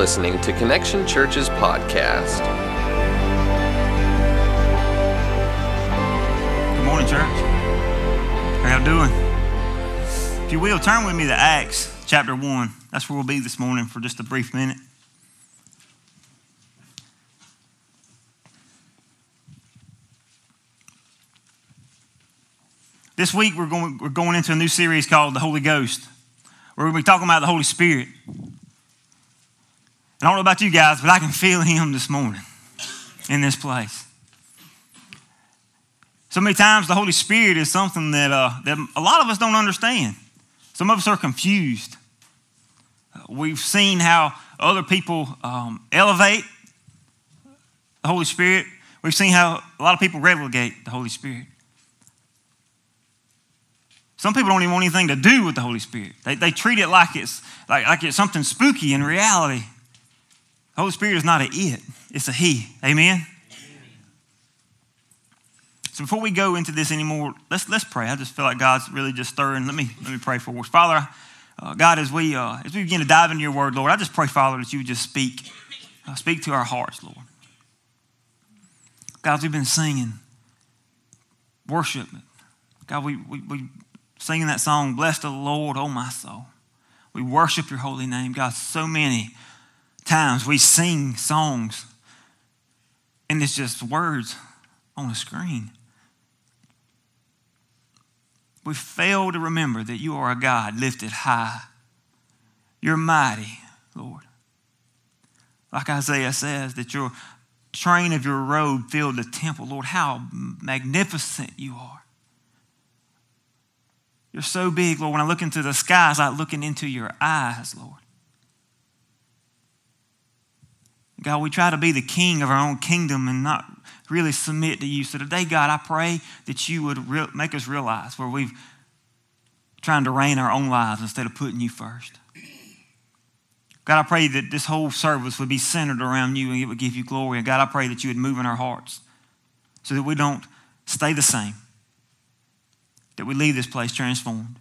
listening to Connection Church's podcast. Good morning, church. How y'all doing? If you will, turn with me to Acts chapter 1. That's where we'll be this morning for just a brief minute. This week, we're going, we're going into a new series called The Holy Ghost. We're going to be talking about the Holy Spirit. And I don't know about you guys, but I can feel Him this morning in this place. So many times, the Holy Spirit is something that, uh, that a lot of us don't understand. Some of us are confused. We've seen how other people um, elevate the Holy Spirit. We've seen how a lot of people relegate the Holy Spirit. Some people don't even want anything to do with the Holy Spirit. They, they treat it like it's, like, like it's something spooky in reality. The Holy Spirit is not a it, it's a He. Amen? So before we go into this anymore, let's, let's pray. I just feel like God's really just stirring. Let me, let me pray for us. Father, uh, God, as we, uh, as we begin to dive into your word, Lord, I just pray, Father, that you would just speak. Uh, speak to our hearts, Lord. God, we've been singing worship. God, we, we, we singing that song, Bless the Lord, oh my soul. We worship your holy name. God, so many times we sing songs and it's just words on a screen. We fail to remember that you are a God lifted high. You're mighty, Lord. Like Isaiah says, that your train of your robe filled the temple. Lord, how magnificent you are. You're so big, Lord. When I look into the sky, it's like looking into your eyes, Lord. God, we try to be the king of our own kingdom and not really submit to you. So today, God, I pray that you would re- make us realize where we've trying to reign our own lives instead of putting you first. God, I pray that this whole service would be centered around you and it would give you glory. And God, I pray that you would move in our hearts so that we don't stay the same, that we leave this place transformed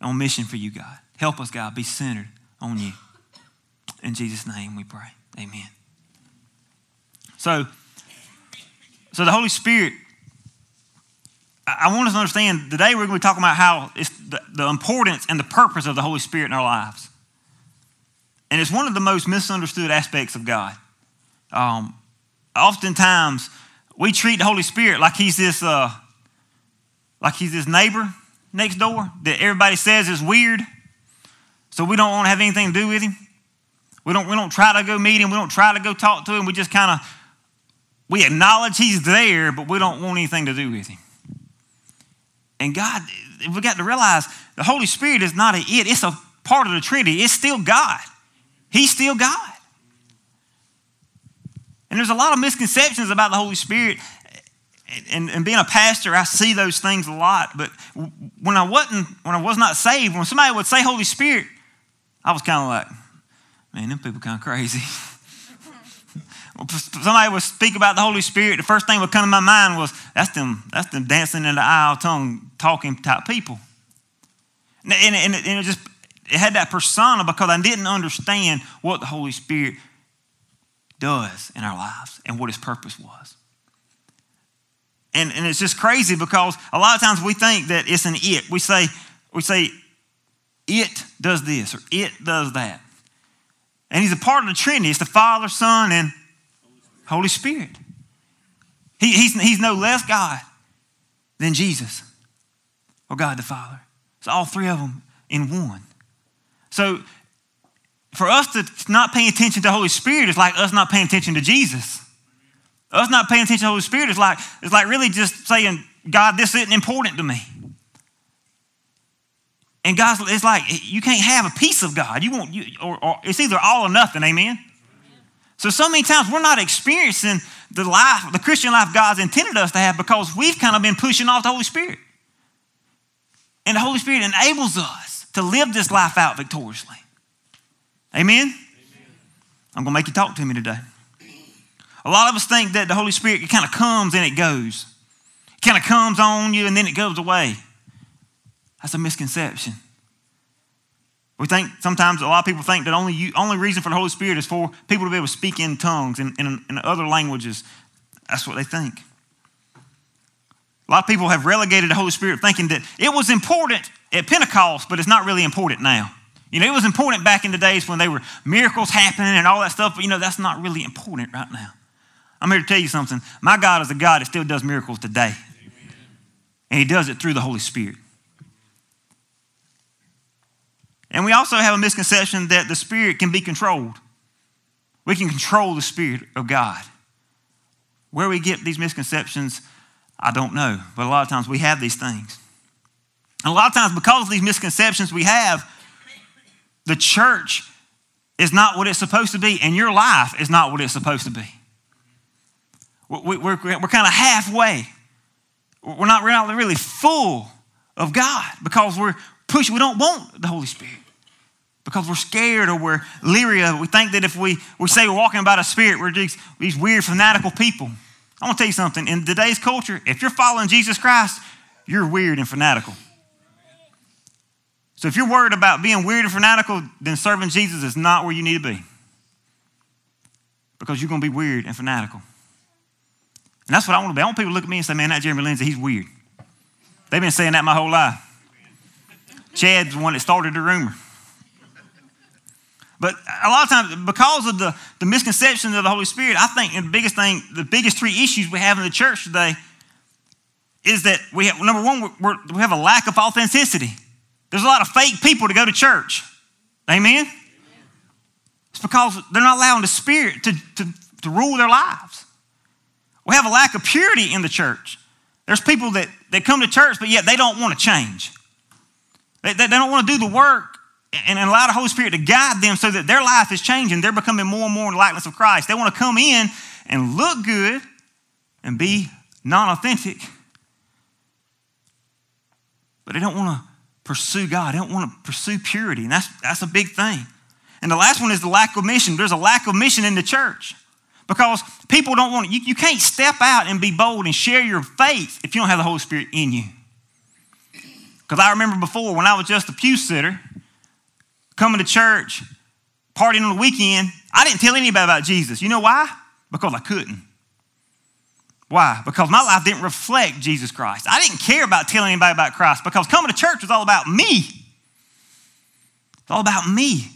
on mission for you, God. Help us, God, be centered on you. In Jesus' name we pray. Amen. So, so the Holy Spirit, I want us to understand today we're going to be talking about how it's the, the importance and the purpose of the Holy Spirit in our lives. And it's one of the most misunderstood aspects of God. Um, oftentimes, we treat the Holy Spirit like he's this, uh, like he's this neighbor next door that everybody says is weird. So we don't want to have anything to do with him. We don't, we don't try to go meet him. We don't try to go talk to him. We just kind of, we acknowledge he's there, but we don't want anything to do with him. And God, we got to realize the Holy Spirit is not a it. It's a part of the Trinity. It's still God. He's still God. And there's a lot of misconceptions about the Holy Spirit. And, and, being a pastor, I see those things a lot. But when I wasn't, when I was not saved, when somebody would say Holy Spirit, I was kind of like, man, them people kind of crazy. somebody would speak about the Holy Spirit, the first thing would come to my mind was that's them, that's them dancing in the aisle, tongue talking type people. And, and, and, it just it had that persona because I didn't understand what the Holy Spirit does in our lives and what his purpose was. And, and it's just crazy because a lot of times we think that it's an it. We say, we say, it does this or it does that. And he's a part of the Trinity. It's the Father, Son, and Holy Spirit. He, he's, he's no less God than Jesus or God the Father. It's all three of them in one. So for us to not pay attention to the Holy Spirit is like us not paying attention to Jesus. Us not paying attention to the Holy Spirit is like, it's like really just saying, God, this isn't important to me. And God's, it's like you can't have a piece of God. You want, you, or, or it's either all or nothing. Amen. So so many times we're not experiencing the life, the Christian life God's intended us to have because we've kind of been pushing off the Holy Spirit. And the Holy Spirit enables us to live this life out victoriously. Amen? Amen. I'm going to make you talk to me today. A lot of us think that the Holy Spirit kind of comes and it goes. It kind of comes on you and then it goes away. That's a misconception. We think sometimes a lot of people think that only you, only reason for the Holy Spirit is for people to be able to speak in tongues and in, in other languages. That's what they think. A lot of people have relegated the Holy Spirit thinking that it was important at Pentecost, but it's not really important now. You know, it was important back in the days when they were miracles happening and all that stuff, but you know, that's not really important right now. I'm here to tell you something. My God is a God that still does miracles today. Amen. And He does it through the Holy Spirit. And we also have a misconception that the Spirit can be controlled. We can control the Spirit of God. Where we get these misconceptions, I don't know. But a lot of times we have these things. And a lot of times, because of these misconceptions we have, the church is not what it's supposed to be, and your life is not what it's supposed to be. We're, we're, we're kind of halfway. We're not, we're not really full of God because we're pushing, we don't want the Holy Spirit because we're scared or we're leery of it. We think that if we, we say we're walking about a spirit, we're these, these weird, fanatical people. I want to tell you something. In today's culture, if you're following Jesus Christ, you're weird and fanatical. So if you're worried about being weird and fanatical, then serving Jesus is not where you need to be. Because you're going to be weird and fanatical. And that's what I want to be. I want people to look at me and say, man, that Jeremy Lindsay, he's weird. They've been saying that my whole life. Chad's the one that started the rumor. But a lot of times, because of the, the misconception of the Holy Spirit, I think the biggest thing, the biggest three issues we have in the church today is that we have, number one, we have a lack of authenticity. There's a lot of fake people to go to church. Amen? It's because they're not allowing the Spirit to, to, to rule their lives. We have a lack of purity in the church. There's people that, that come to church, but yet they don't want to change. They, they, don't want to do the work and allow the Holy Spirit to guide them so that their life is changing. They're becoming more and more in the likeness of Christ. They want to come in and look good and be non authentic, but they don't want to pursue God. They don't want to pursue purity, and that's, that's a big thing. And the last one is the lack of mission. There's a lack of mission in the church because people don't want you, you can't step out and be bold and share your faith if you don't have the Holy Spirit in you. Because I remember before when I was just a pew sitter, coming to church, partying on the weekend, I didn't tell anybody about Jesus. You know why? Because I couldn't. Why? Because my life didn't reflect Jesus Christ. I didn't care about telling anybody about Christ because coming to church was all about me. It's all about me.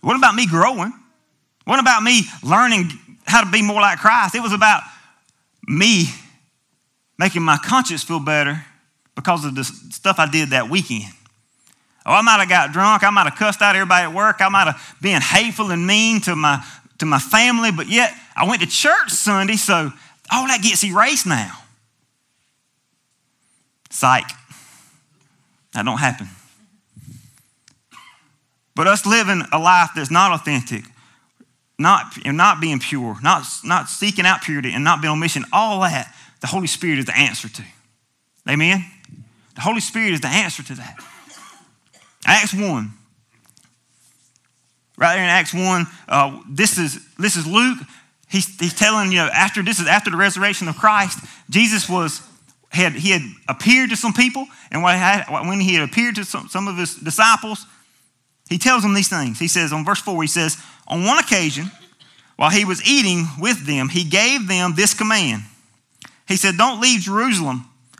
What about me growing? What about me learning how to be more like Christ? It was about me making my conscience feel better because of the stuff I did that weekend. Oh, I might have got drunk. I might have cussed out everybody at work. I might have been hateful and mean to my, to my family, but yet I went to church Sunday, so all that gets erased now. Psych. That don't happen. But us living a life that's not authentic, not, and not being pure, not, not seeking out purity, and not being on mission, all that, the Holy Spirit is the answer to. Amen? The Holy Spirit is the answer to that. Acts 1. Right there in Acts 1, uh, this, is, this is Luke. He's, he's telling, you know, after this is after the resurrection of Christ, Jesus was had he had appeared to some people, and when he had appeared to some, some of his disciples, he tells them these things. He says on verse 4, he says, On one occasion, while he was eating with them, he gave them this command. He said, Don't leave Jerusalem,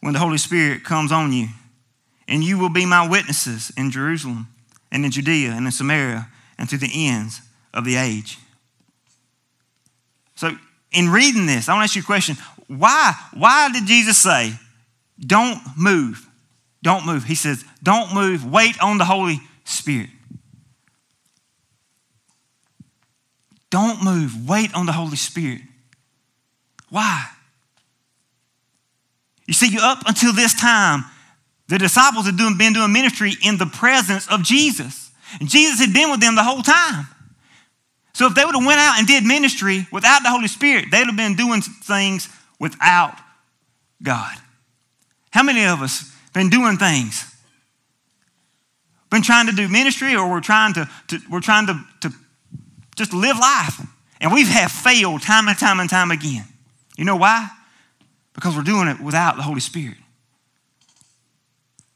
when the Holy Spirit comes on you and you will be my witnesses in Jerusalem and in Judea and in Samaria and to the ends of the age. So, in reading this, I want to ask you a question. Why, why did Jesus say, don't move? Don't move. He says, don't move. Wait on the Holy Spirit. Don't move. Wait on the Holy Spirit. Why? You see, up until this time, the disciples had been doing ministry in the presence of Jesus. And Jesus had been with them the whole time. So if they would have went out and did ministry without the Holy Spirit, they'd have been doing things without God. How many of us been doing things? Been trying to do ministry or we're trying to, to we're trying to, to just live life. And we have failed time and time and time again. You know why? Because we're doing it without the Holy Spirit.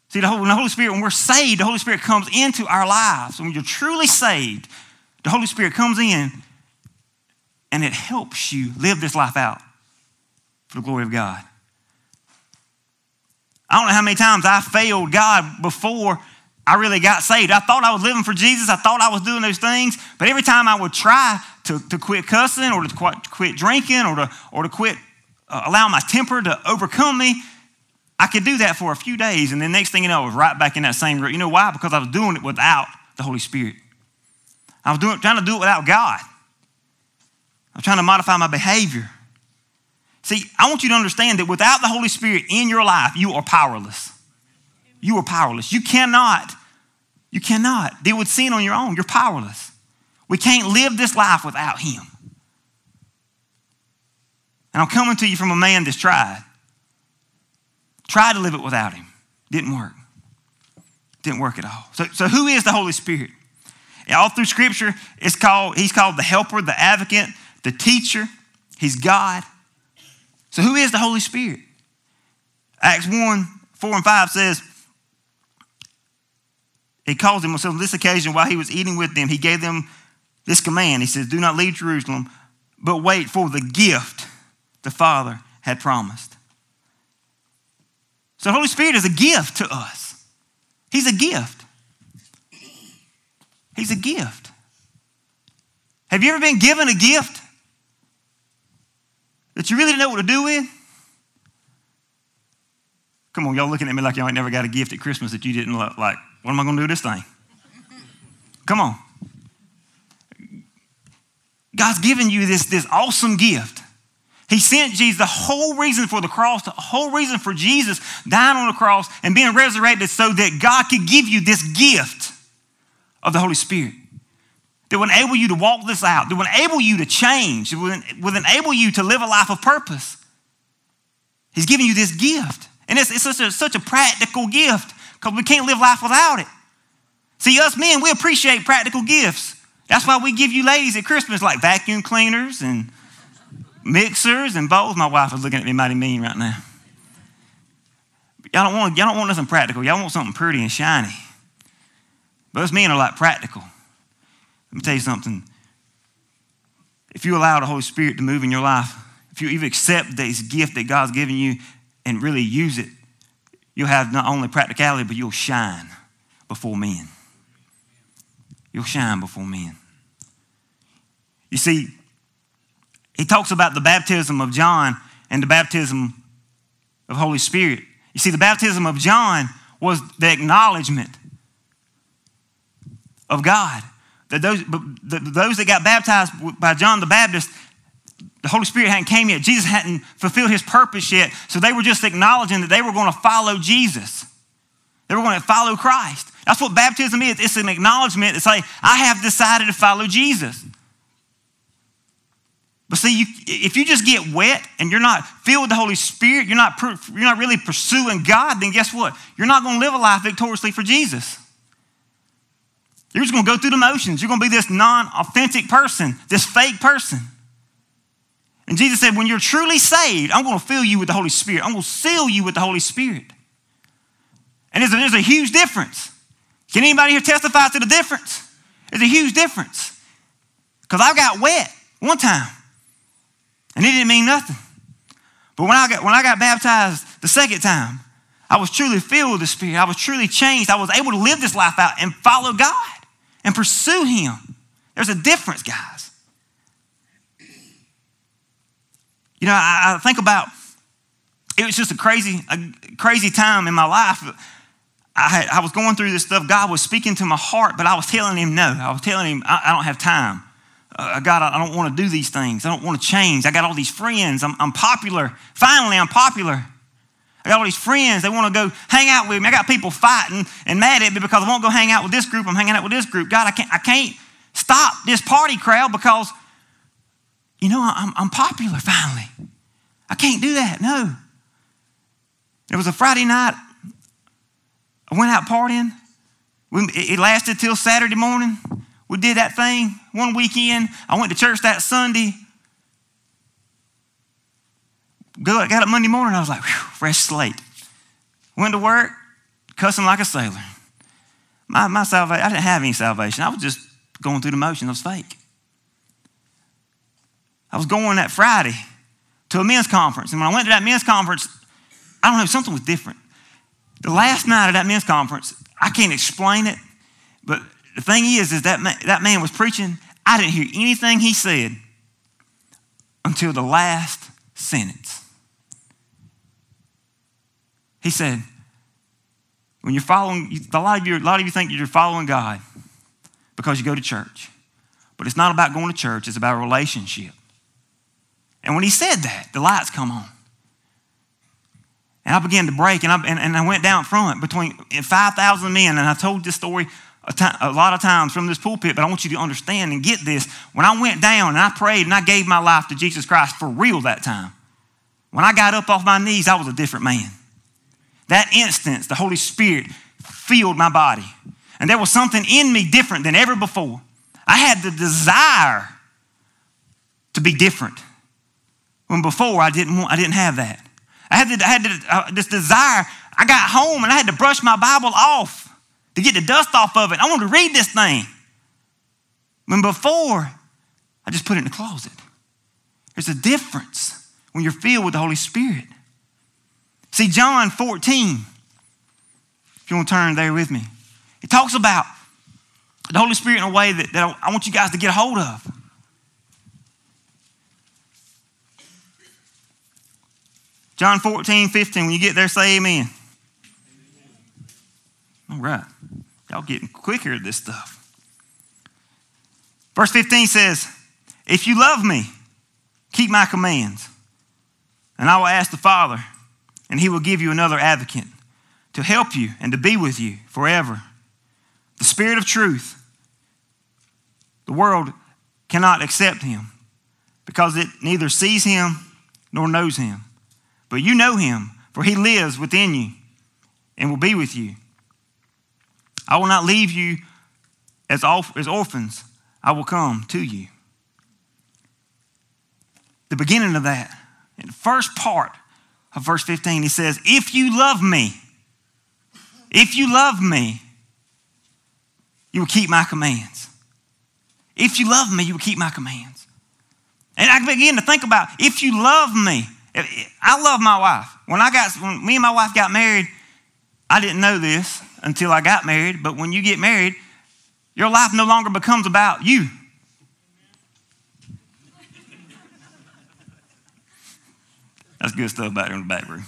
See, the Holy, the Holy Spirit, when we're saved, the Holy Spirit comes into our lives. When you're truly saved, the Holy Spirit comes in and it helps you live this life out for the glory of God. I don't know how many times I failed God before I really got saved. I thought I was living for Jesus. I thought I was doing those things. But every time I would try to, to quit cussing or to quit drinking or to, or to quit uh, allowing my temper to overcome me, I could do that for a few days. And then next thing you know, I was right back in that same route. You know why? Because I was doing it without the Holy Spirit. I was doing, trying to do it without God. I was trying to modify my behavior. See, I want you to understand that without the Holy Spirit in your life, you are powerless. You are powerless. You cannot, you cannot deal with sin on your own. You're powerless. We can't live this life without Him. And I'm coming to you from a man that's tried. Tried to live it without Him. Didn't work. Didn't work at all. So, so who is the Holy Spirit? All through Scripture, it's called, He's called the helper, the advocate, the teacher. He's God. So who is the Holy Spirit? Acts 1, 4 and 5 says, he calls them. On this occasion, while he was eating with them, he gave them this command. He says, Do not leave Jerusalem, but wait for the gift the Father had promised. So the Holy Spirit is a gift to us. He's a gift. He's a gift. Have you ever been given a gift that you really didn't know what to do with? Come on, y'all looking at me like y'all ain't never got a gift at Christmas that you didn't like. What am I going to do with this thing? Come on. God's given you this, this awesome gift. He sent Jesus, the whole reason for the cross, the whole reason for Jesus dying on the cross and being resurrected so that God could give you this gift of the Holy Spirit that would enable you to walk this out, that would enable you to change, that would enable you to live a life of purpose. He's giving you this gift. And it's, it's such, a, such a practical gift because we can't live life without it. See, us men, we appreciate practical gifts. That's why we give you ladies at Christmas like vacuum cleaners and mixers and bowls. My wife is looking at me mighty mean right now. Y'all don't want, y'all don't want nothing practical. Y'all want something pretty and shiny. But us men are like practical. Let me tell you something. If you allow the Holy Spirit to move in your life, if you even accept this gift that God's given you and really use it, you'll have not only practicality, but you'll shine before men. You'll shine before men. You see, he talks about the baptism of John and the baptism of Holy Spirit. You see, the baptism of John was the acknowledgement of God. That those, those that got baptized by John the Baptist, the Holy Spirit hadn't came yet. Jesus hadn't fulfilled his purpose yet. So they were just acknowledging that they were going to follow Jesus. They were going to follow Christ. That's what baptism is. It's an acknowledgement It's like, I have decided to follow Jesus. But see, you, if you just get wet and you're not filled with the Holy Spirit, you're not, you're not really pursuing God, then guess what? You're not going to live a life victoriously for Jesus. You're just going to go through the motions. You're going to be this non authentic person, this fake person. And Jesus said, when you're truly saved, I'm going to fill you with the Holy Spirit. I'm going to seal you with the Holy Spirit. And there's a, there's a huge difference. Can anybody here testify to the difference? There's a huge difference. Because I got wet one time, and it didn't mean nothing. But when I, got, when I got baptized the second time, I was truly filled with the Spirit. I was truly changed. I was able to live this life out and follow God and pursue Him. There's a difference, guys. You know, I, I think about it was just a crazy, a crazy time in my life. I, had, I was going through this stuff. God was speaking to my heart, but I was telling him no. I was telling him, I, I don't have time. Uh, God, I don't want to do these things. I don't want to change. I got all these friends. I'm, I'm popular. Finally, I'm popular. I got all these friends. They want to go hang out with me. I got people fighting and mad at me because I won't go hang out with this group. I'm hanging out with this group. God, I can't, I can't stop this party crowd because, you know, I'm, I'm popular finally. I can't do that. No. It was a Friday night. I went out partying. It lasted till Saturday morning. We did that thing one weekend. I went to church that Sunday. Good. I Got up Monday morning. I was like, fresh slate. Went to work, cussing like a sailor. My, my salvation, I didn't have any salvation. I was just going through the motions. It was fake. I was going that Friday to a men's conference. And when I went to that men's conference, I don't know, something was different. The last night of that men's conference, I can't explain it, but the thing is, is that man, that man was preaching. I didn't hear anything he said until the last sentence. He said, when you're following, a lot of you, a lot of you think you're following God because you go to church. But it's not about going to church, it's about a relationship. And when he said that, the lights come on. And I began to break, and I, and, and I went down front between 5,000 men, and I told this story a, lot of times from this pulpit, but I want you to understand and get this. When I went down and I prayed and I gave my life to Jesus Christ for real that time, when I got up off my knees, I was a different man. That instance, the Holy Spirit filled my body. And there was something in me different than ever before. I had the desire to be different. When before I didn't want, I didn't have that. I had, the, I had the, uh, this desire. I got home and I had to brush my Bible off to get the dust off of it. I wanted to read this thing. When before, I just put it in the closet. There's a difference when you're filled with the Holy Spirit. See, John 14, if you want to turn there with me, it talks about the Holy Spirit in a way that, that I want you guys to get a hold of. John 14, 15, when you get there, say amen. All right. Y'all getting quicker at this stuff. Verse 15 says, If you love me, keep my commands, and I will ask the Father, and he will give you another advocate to help you and to be with you forever. The Spirit of truth. The world cannot accept him because it neither sees him nor knows him. But you know him, for he lives within you and will be with you. I will not leave you as, as orphans, I will come to you. The beginning of that, in the first part of verse 15, he says, If you love me, if you love me, you will keep my commands. If you love me, you will keep my commands. And I begin to think about if you love me, I love my wife. When I got when me and my wife got married, I didn't know this until I got married, but when you get married, your life no longer becomes about you. That's good stuff back in the back room.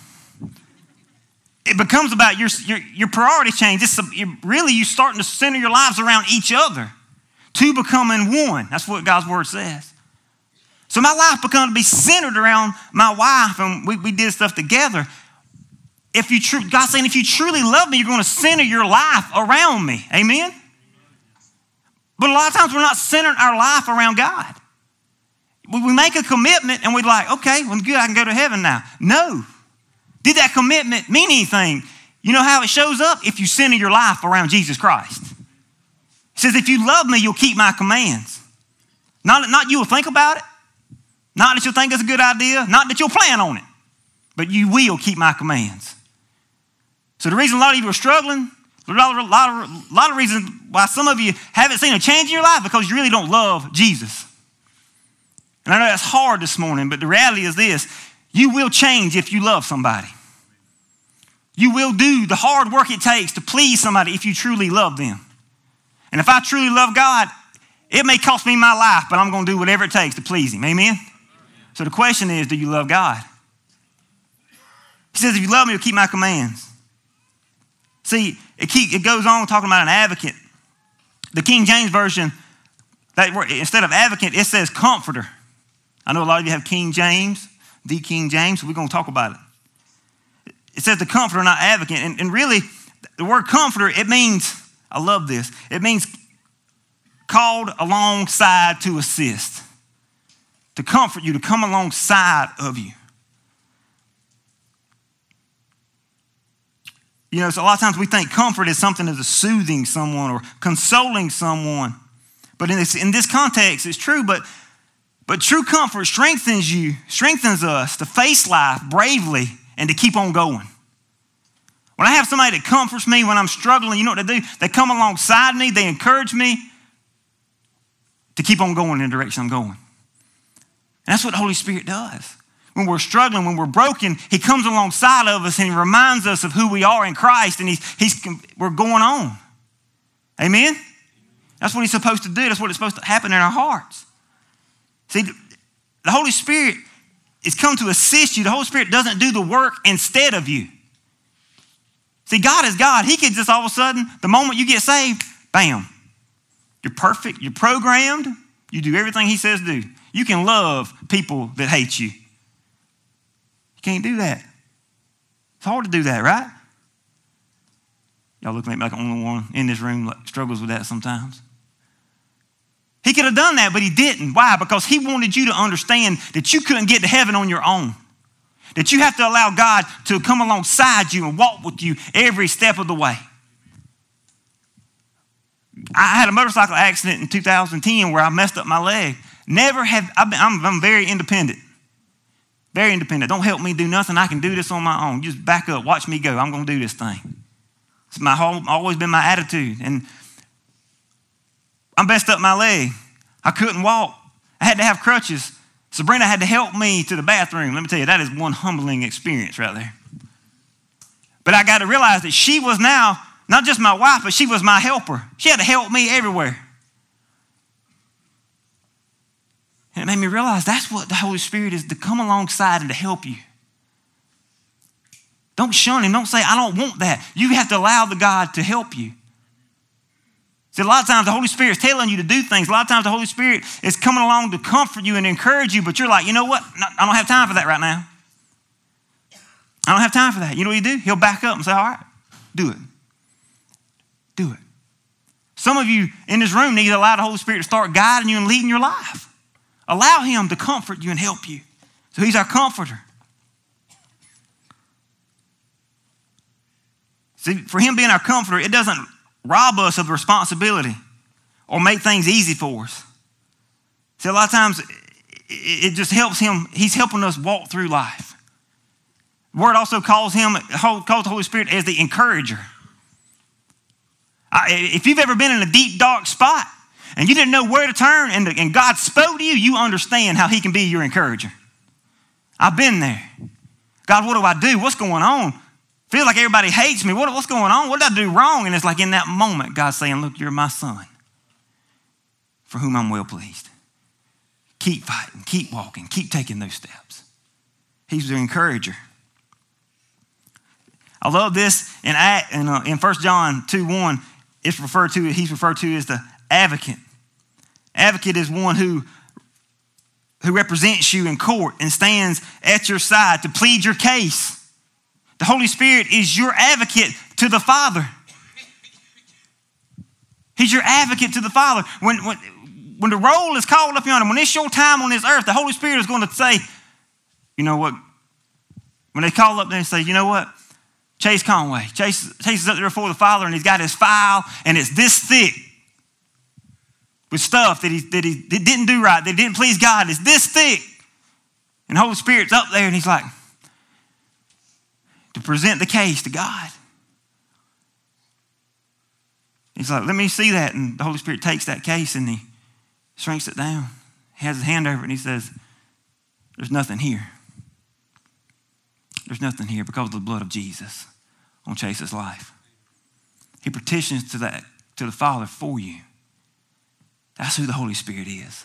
It becomes about your, your, your priority change. It's really you starting to center your lives around each other. Two becoming one. That's what God's word says. So my life began to be centered around my wife, and we, we did stuff together. If you tr- God's saying, if you truly love me, you're going to center your life around me. Amen? But a lot of times we're not centering our life around God. We make a commitment and we're like, okay, well, good, I can go to heaven now. No. Did that commitment mean anything? You know how it shows up? If you center your life around Jesus Christ. He says, if you love me, you'll keep my commands. Not, not you will think about it, not that you'll think it's a good idea, not that you'll plan on it, but you will keep my commands. So the reason a lot of you are struggling, a lot of, lot of, lot of reasons why some of you haven't seen a change in your life because you really don't love Jesus. And I know that's hard this morning, but the reality is this you will change if you love somebody. You will do the hard work it takes to please somebody if you truly love them. And if I truly love God, it may cost me my life, but I'm going to do whatever it takes to please Him. Amen? So the question is do you love God? He says, if you love me, you'll keep my commands. See, it, keep, it goes on talking about an advocate. The King James Version, that instead of advocate, it says comforter. I know a lot of you have King James, the King James, so we're going to talk about it. it says the comforter, not advocate. And, and really, the word comforter, it means, I love this, it means called alongside to assist, to comfort you, to come alongside of you. You know, so a lot of times we think comfort is something as soothing someone or consoling someone. But in this, in this context, it's true, but, but true comfort strengthens you, strengthens us to face life bravely and to keep on going. When I have somebody that comforts me when I'm struggling, you know what they do? They come alongside me, they encourage me to keep on going in the direction I'm going. And that's what the Holy Spirit does. When we're struggling, when we're broken, He comes alongside of us and He reminds us of who we are in Christ and he's, he's, we're going on. Amen? That's what He's supposed to do. That's what it's supposed to happen in our hearts. See, the Holy Spirit is come to assist you. The Holy Spirit doesn't do the work instead of you. See, God is God. He could just all of a sudden, the moment you get saved, bam, you're perfect, you're programmed, you do everything He says do. You can love people that hate you. Can't do that. It's hard to do that, right? Y'all look at me like the only one in this room that struggles with that sometimes. He could have done that, but he didn't. Why? Because he wanted you to understand that you couldn't get to heaven on your own. That you have to allow God to come alongside you and walk with you every step of the way. I had a motorcycle accident in 2010 where I messed up my leg. Never have, i am I'm very independent. Very independent. Don't help me do nothing. I can do this on my own. Just back up. Watch me go. I'm going to do this thing. It's my whole, always been my attitude. And I messed up my leg. I couldn't walk. I had to have crutches. Sabrina had to help me to the bathroom. Let me tell you, that is one humbling experience right there. But I got to realize that she was now not just my wife, but she was my helper. She had to help me everywhere. And it made me realize that's what the Holy Spirit is to come alongside and to help you. Don't shun him. Don't say, I don't want that. You have to allow the God to help you. See, a lot of times the Holy Spirit is telling you to do things. A lot of times the Holy Spirit is coming along to comfort you and encourage you, but you're like, you know what? I don't have time for that right now. I don't have time for that. You know what you do? He'll back up and say, all right, do it. Do it. Some of you in this room need to allow the Holy Spirit to start guiding you and leading your life. Allow Him to comfort you and help you. So He's our comforter. See, for Him being our comforter, it doesn't rob us of responsibility or make things easy for us. See, a lot of times it just helps him, he's helping us walk through life. The word also calls him, calls the Holy Spirit as the encourager. If you've ever been in a deep, dark spot and you didn't know where to turn and, and God spoke to you, you understand how he can be your encourager. I've been there. God, what do I do? What's going on? Feel like everybody hates me. What, what's going on? What did I do wrong? And it's like in that moment, God's saying, Look, you're my son for whom I'm well pleased. Keep fighting, keep walking, keep taking those steps. He's the encourager. I love this in, in, uh, in 1 John 2 1. It's referred to, he's referred to as the advocate. Advocate is one who, who represents you in court and stands at your side to plead your case. The Holy Spirit is your advocate to the Father. He's your advocate to the Father. When, when, when the roll is called up yonder, when it's your time on this earth, the Holy Spirit is going to say, you know what? When they call up there and say, you know what? Chase Conway. Chase, Chase is up there before the Father and he's got his file and it's this thick with stuff that he, that he that didn't do right, that didn't please God. It's this thick. And Holy Spirit's up there and he's like, to present the case to God. He's like, let me see that. And the Holy Spirit takes that case and he shrinks it down. He has his hand over it and he says, There's nothing here. There's nothing here because of the blood of Jesus on Chase's life. He petitions to that to the Father for you. That's who the Holy Spirit is.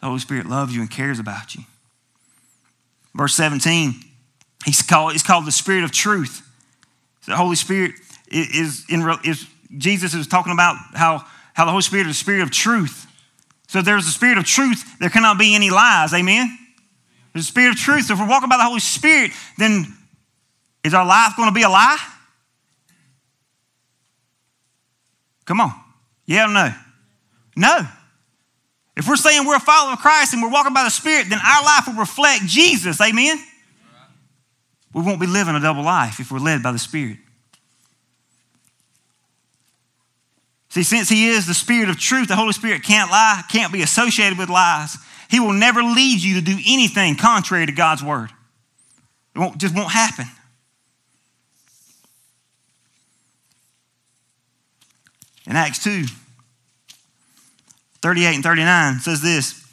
The Holy Spirit loves you and cares about you. Verse 17 He's called, he's called the Spirit of Truth. So the Holy Spirit is, in, is Jesus is talking about how, how the Holy Spirit is the Spirit of truth. So if there's a Spirit of truth, there cannot be any lies. Amen? There's a Spirit of truth. So if we're walking by the Holy Spirit, then Is our life going to be a lie? Come on. Yeah or no? No. If we're saying we're a follower of Christ and we're walking by the Spirit, then our life will reflect Jesus. Amen? We won't be living a double life if we're led by the Spirit. See, since He is the Spirit of truth, the Holy Spirit can't lie, can't be associated with lies. He will never lead you to do anything contrary to God's Word. It won't, just won't happen. In Acts 2, 38 and 39 says this.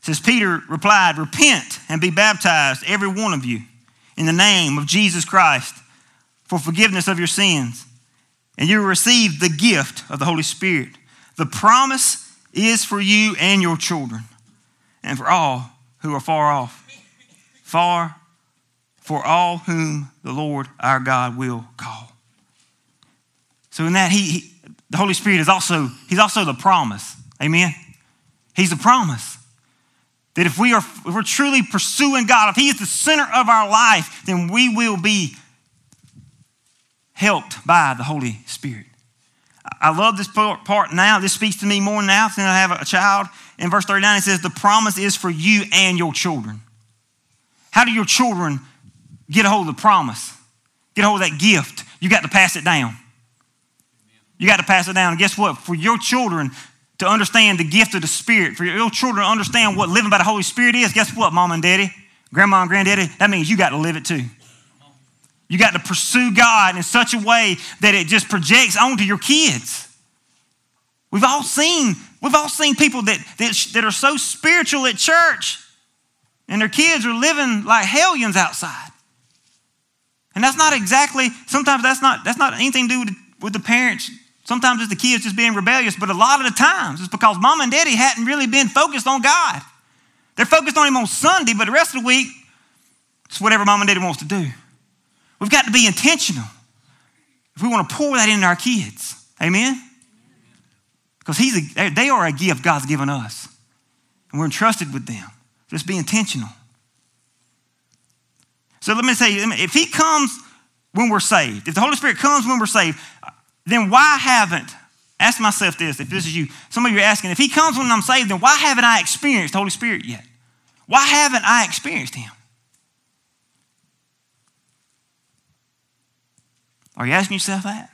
Says, Peter replied, Repent and be baptized, every one of you, in the name of Jesus Christ for forgiveness of your sins, and you will receive the gift of the Holy Spirit. The promise is for you and your children, and for all who are far off. Far for all whom the Lord our God will call. So in that he, he the Holy Spirit is also, he's also the promise. Amen. He's a promise. That if we are if we're truly pursuing God, if He is the center of our life, then we will be helped by the Holy Spirit. I love this part now. This speaks to me more now than I have a child. In verse 39, it says, The promise is for you and your children. How do your children get a hold of the promise? Get a hold of that gift? You got to pass it down. You got to pass it down. And guess what? For your children to understand the gift of the Spirit, for your little children to understand what living by the Holy Spirit is, guess what, mom and daddy, grandma and granddaddy? That means you got to live it too. You got to pursue God in such a way that it just projects onto your kids. We've all seen, we've all seen people that, that, that are so spiritual at church and their kids are living like hellions outside. And that's not exactly, sometimes that's not, that's not anything to do with, with the parents Sometimes it's the kids just being rebellious, but a lot of the times it's because mom and daddy hadn't really been focused on God. They're focused on Him on Sunday, but the rest of the week, it's whatever mom and daddy wants to do. We've got to be intentional if we want to pour that into our kids. Amen? Because he's a, they are a gift God's given us, and we're entrusted with them. Just be intentional. So let me say, if He comes when we're saved, if the Holy Spirit comes when we're saved, then why haven't, ask myself this, if this is you, some of you are asking, if he comes when I'm saved, then why haven't I experienced the Holy Spirit yet? Why haven't I experienced him? Are you asking yourself that?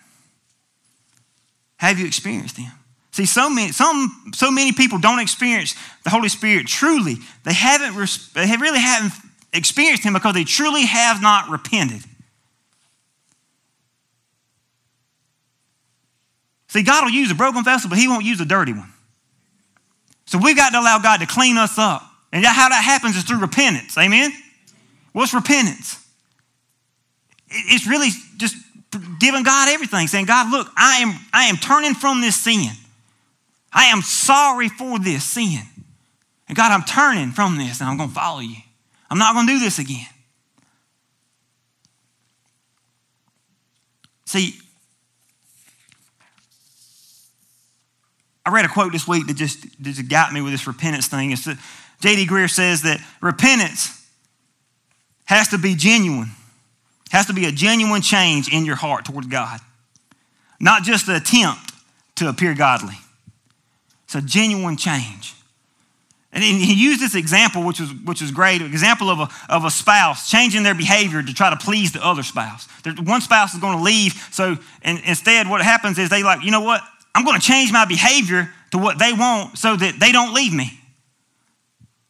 Have you experienced him? See, so many, some, so many people don't experience the Holy Spirit truly. They haven't, they really haven't experienced him because they truly have not repented. See, God will use a broken vessel, but He won't use a dirty one. So we've got to allow God to clean us up. And how that happens is through repentance. Amen? What's repentance? It's really just giving God everything, saying, God, look, I am, I am turning from this sin. I am sorry for this sin. And God, I'm turning from this and I'm going to follow you. I'm not going to do this again. See, I read a quote this week that just, that just got me with this repentance thing. It's uh, that J.D. Greear says that repentance has to be genuine, has to be a genuine change in your heart towards God, not just an attempt to appear godly. It's a genuine change. And he used this example, which was, which was great, an example of a, of a spouse changing their behavior to try to please the other spouse. One spouse is going to leave, so and instead what happens is they like, you know what? I'm going to change my behavior to what they want so that they don't leave me.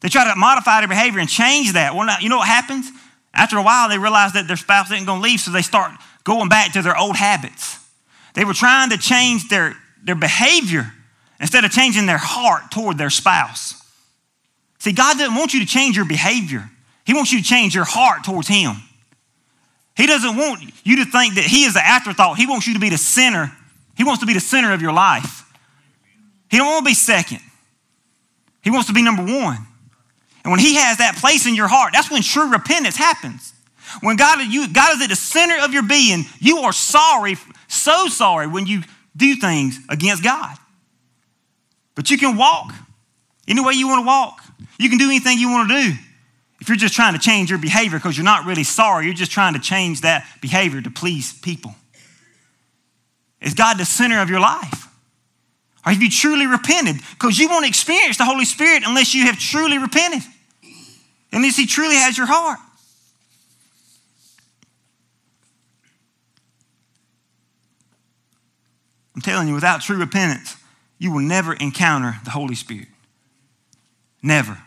They try to modify their behavior and change that. Well, now, you know what happens? After a while, they realize that their spouse isn't going to leave, so they start going back to their old habits. They were trying to change their, their behavior instead of changing their heart toward their spouse. See, God doesn't want you to change your behavior, He wants you to change your heart towards Him. He doesn't want you to think that He is the afterthought, He wants you to be the center he wants to be the center of your life. He don't want to be second. He wants to be number one. And when he has that place in your heart, that's when true repentance happens. When God, you, God is at the center of your being, you are sorry, so sorry when you do things against God. But you can walk any way you want to walk. You can do anything you want to do. if you're just trying to change your behavior because you're not really sorry, you're just trying to change that behavior to please people. Is God the center of your life? Or have you truly repented? Because you won't experience the Holy Spirit unless you have truly repented, unless He truly has your heart. I'm telling you, without true repentance, you will never encounter the Holy Spirit. Never.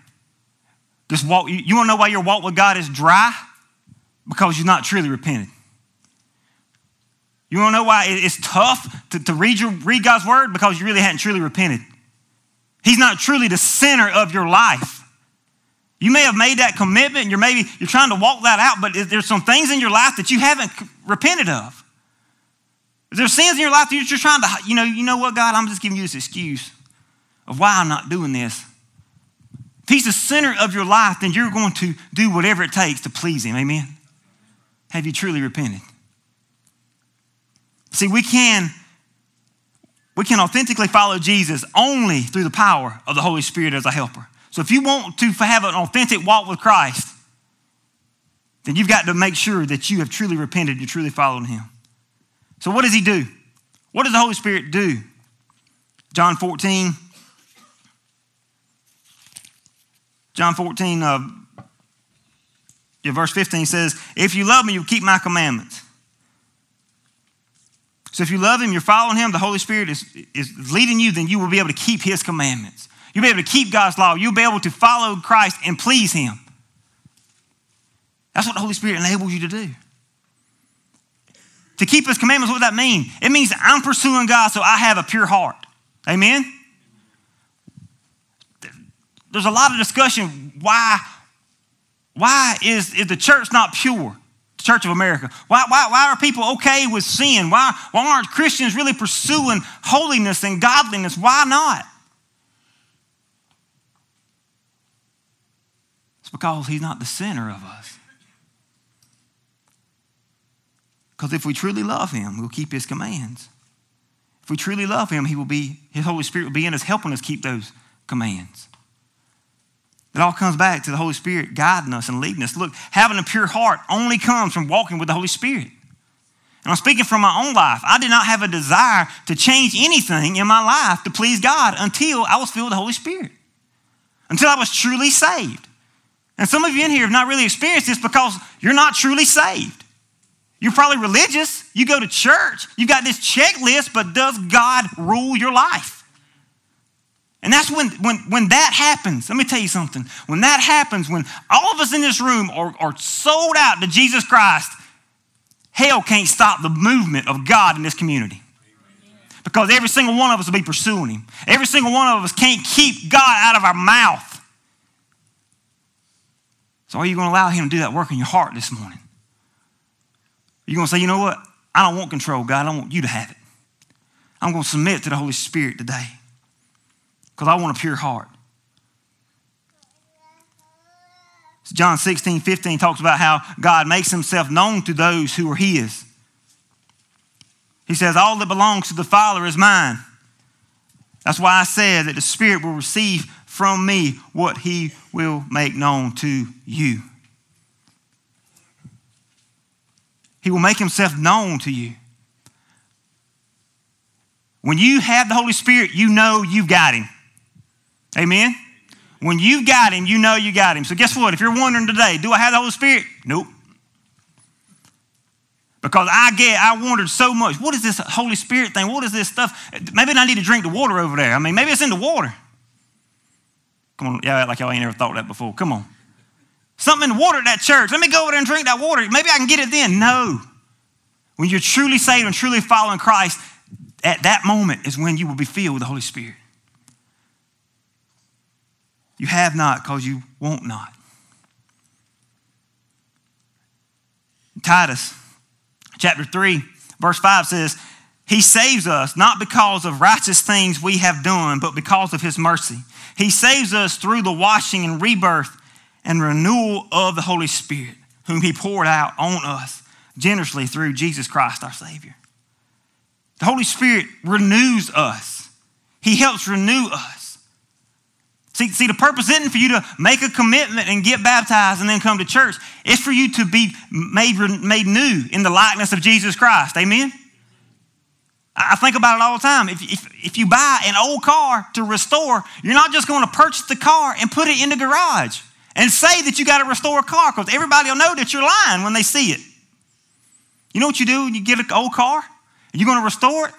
Just walk. You, you want to know why your walk with God is dry? Because you're not truly repented. You want to know why it's tough to, to read, your, read God's word? Because you really hadn't truly repented. He's not truly the center of your life. You may have made that commitment you're maybe you're trying to walk that out, but there's some things in your life that you haven't repented of. There's sins in your life that you're just trying to, you know, you know what, God, I'm just giving you this excuse of why I'm not doing this. If he's the center of your life, then you're going to do whatever it takes to please him. Amen. Have you truly repented? See, we can we can authentically follow Jesus only through the power of the Holy Spirit as a helper. So if you want to have an authentic walk with Christ, then you've got to make sure that you have truly repented, You're truly followed him. So what does he do? What does the Holy Spirit do? John 14. John 14, uh, yeah, verse 15 says, If you love me, you'll keep my commandments. So if you love him, you're following him, the Holy Spirit is, is leading you, then you will be able to keep his commandments. You'll be able to keep God's law. You'll be able to follow Christ and please him. That's what the Holy Spirit enables you to do. To keep his commandments, what does that mean? It means I'm pursuing God so I have a pure heart. Amen? There's a lot of discussion why, why is, is the church not pure? Church of America. Why, why, why are people okay with sin? Why, why aren't Christians really pursuing holiness and godliness? Why not? It's because he's not the center of us. Because if we truly love him, we'll keep his commands. If we truly love him, he will be, his Holy Spirit will be in us, helping us keep those commands. It all comes back to the Holy Spirit guiding us and leading us. Look, having a pure heart only comes from walking with the Holy Spirit. And I'm speaking from my own life. I did not have a desire to change anything in my life to please God until I was filled with the Holy Spirit, until I was truly saved. And some of you in here have not really experienced this because you're not truly saved. You're probably religious. You go to church. You've got this checklist, but does God rule your life? And that's when, when, when that happens. Let me tell you something. When that happens, when all of us in this room are, are sold out to Jesus Christ, hell can't stop the movement of God in this community. Because every single one of us will be pursuing Him. Every single one of us can't keep God out of our mouth. So, are you going to allow Him to do that work in your heart this morning? You're going to say, you know what? I don't want control, God. I want you to have it. I'm going to submit to the Holy Spirit today because I want a pure heart. John 16, 15 talks about how God makes himself known to those who are his. He says, All that belongs to the Father is mine. That's why I said that the Spirit will receive from me what he will make known to you. He will make himself known to you. When you have the Holy Spirit, you know you've got him. Amen? When you've got him, you know you got him. So guess what? If you're wondering today, do I have the Holy Spirit? Nope. Because I get, I wondered so much. What is this Holy Spirit thing? What is this stuff? Maybe I need to drink the water over there. I mean, maybe it's in the water. Come on, yeah, like y'all ain't ever thought that before. Come on. Something in the water at that church. Let me go over there and drink that water. Maybe I can get it then. No. When you're truly saved and truly following Christ, at that moment is when you will be filled with the Holy Spirit. You have not because you won't not. Titus chapter 3, verse 5 says, He saves us not because of righteous things we have done, but because of His mercy. He saves us through the washing and rebirth and renewal of the Holy Spirit, whom He poured out on us generously through Jesus Christ our Savior. The Holy Spirit renews us, He helps renew us. See, see, the purpose isn't for you to make a commitment and get baptized and then come to church. It's for you to be made, made new in the likeness of Jesus Christ. Amen? I think about it all the time. If, if, if you buy an old car to restore, you're not just going to purchase the car and put it in the garage and say that you got to restore a car because everybody will know that you're lying when they see it. You know what you do when you get an old car you're going to restore it?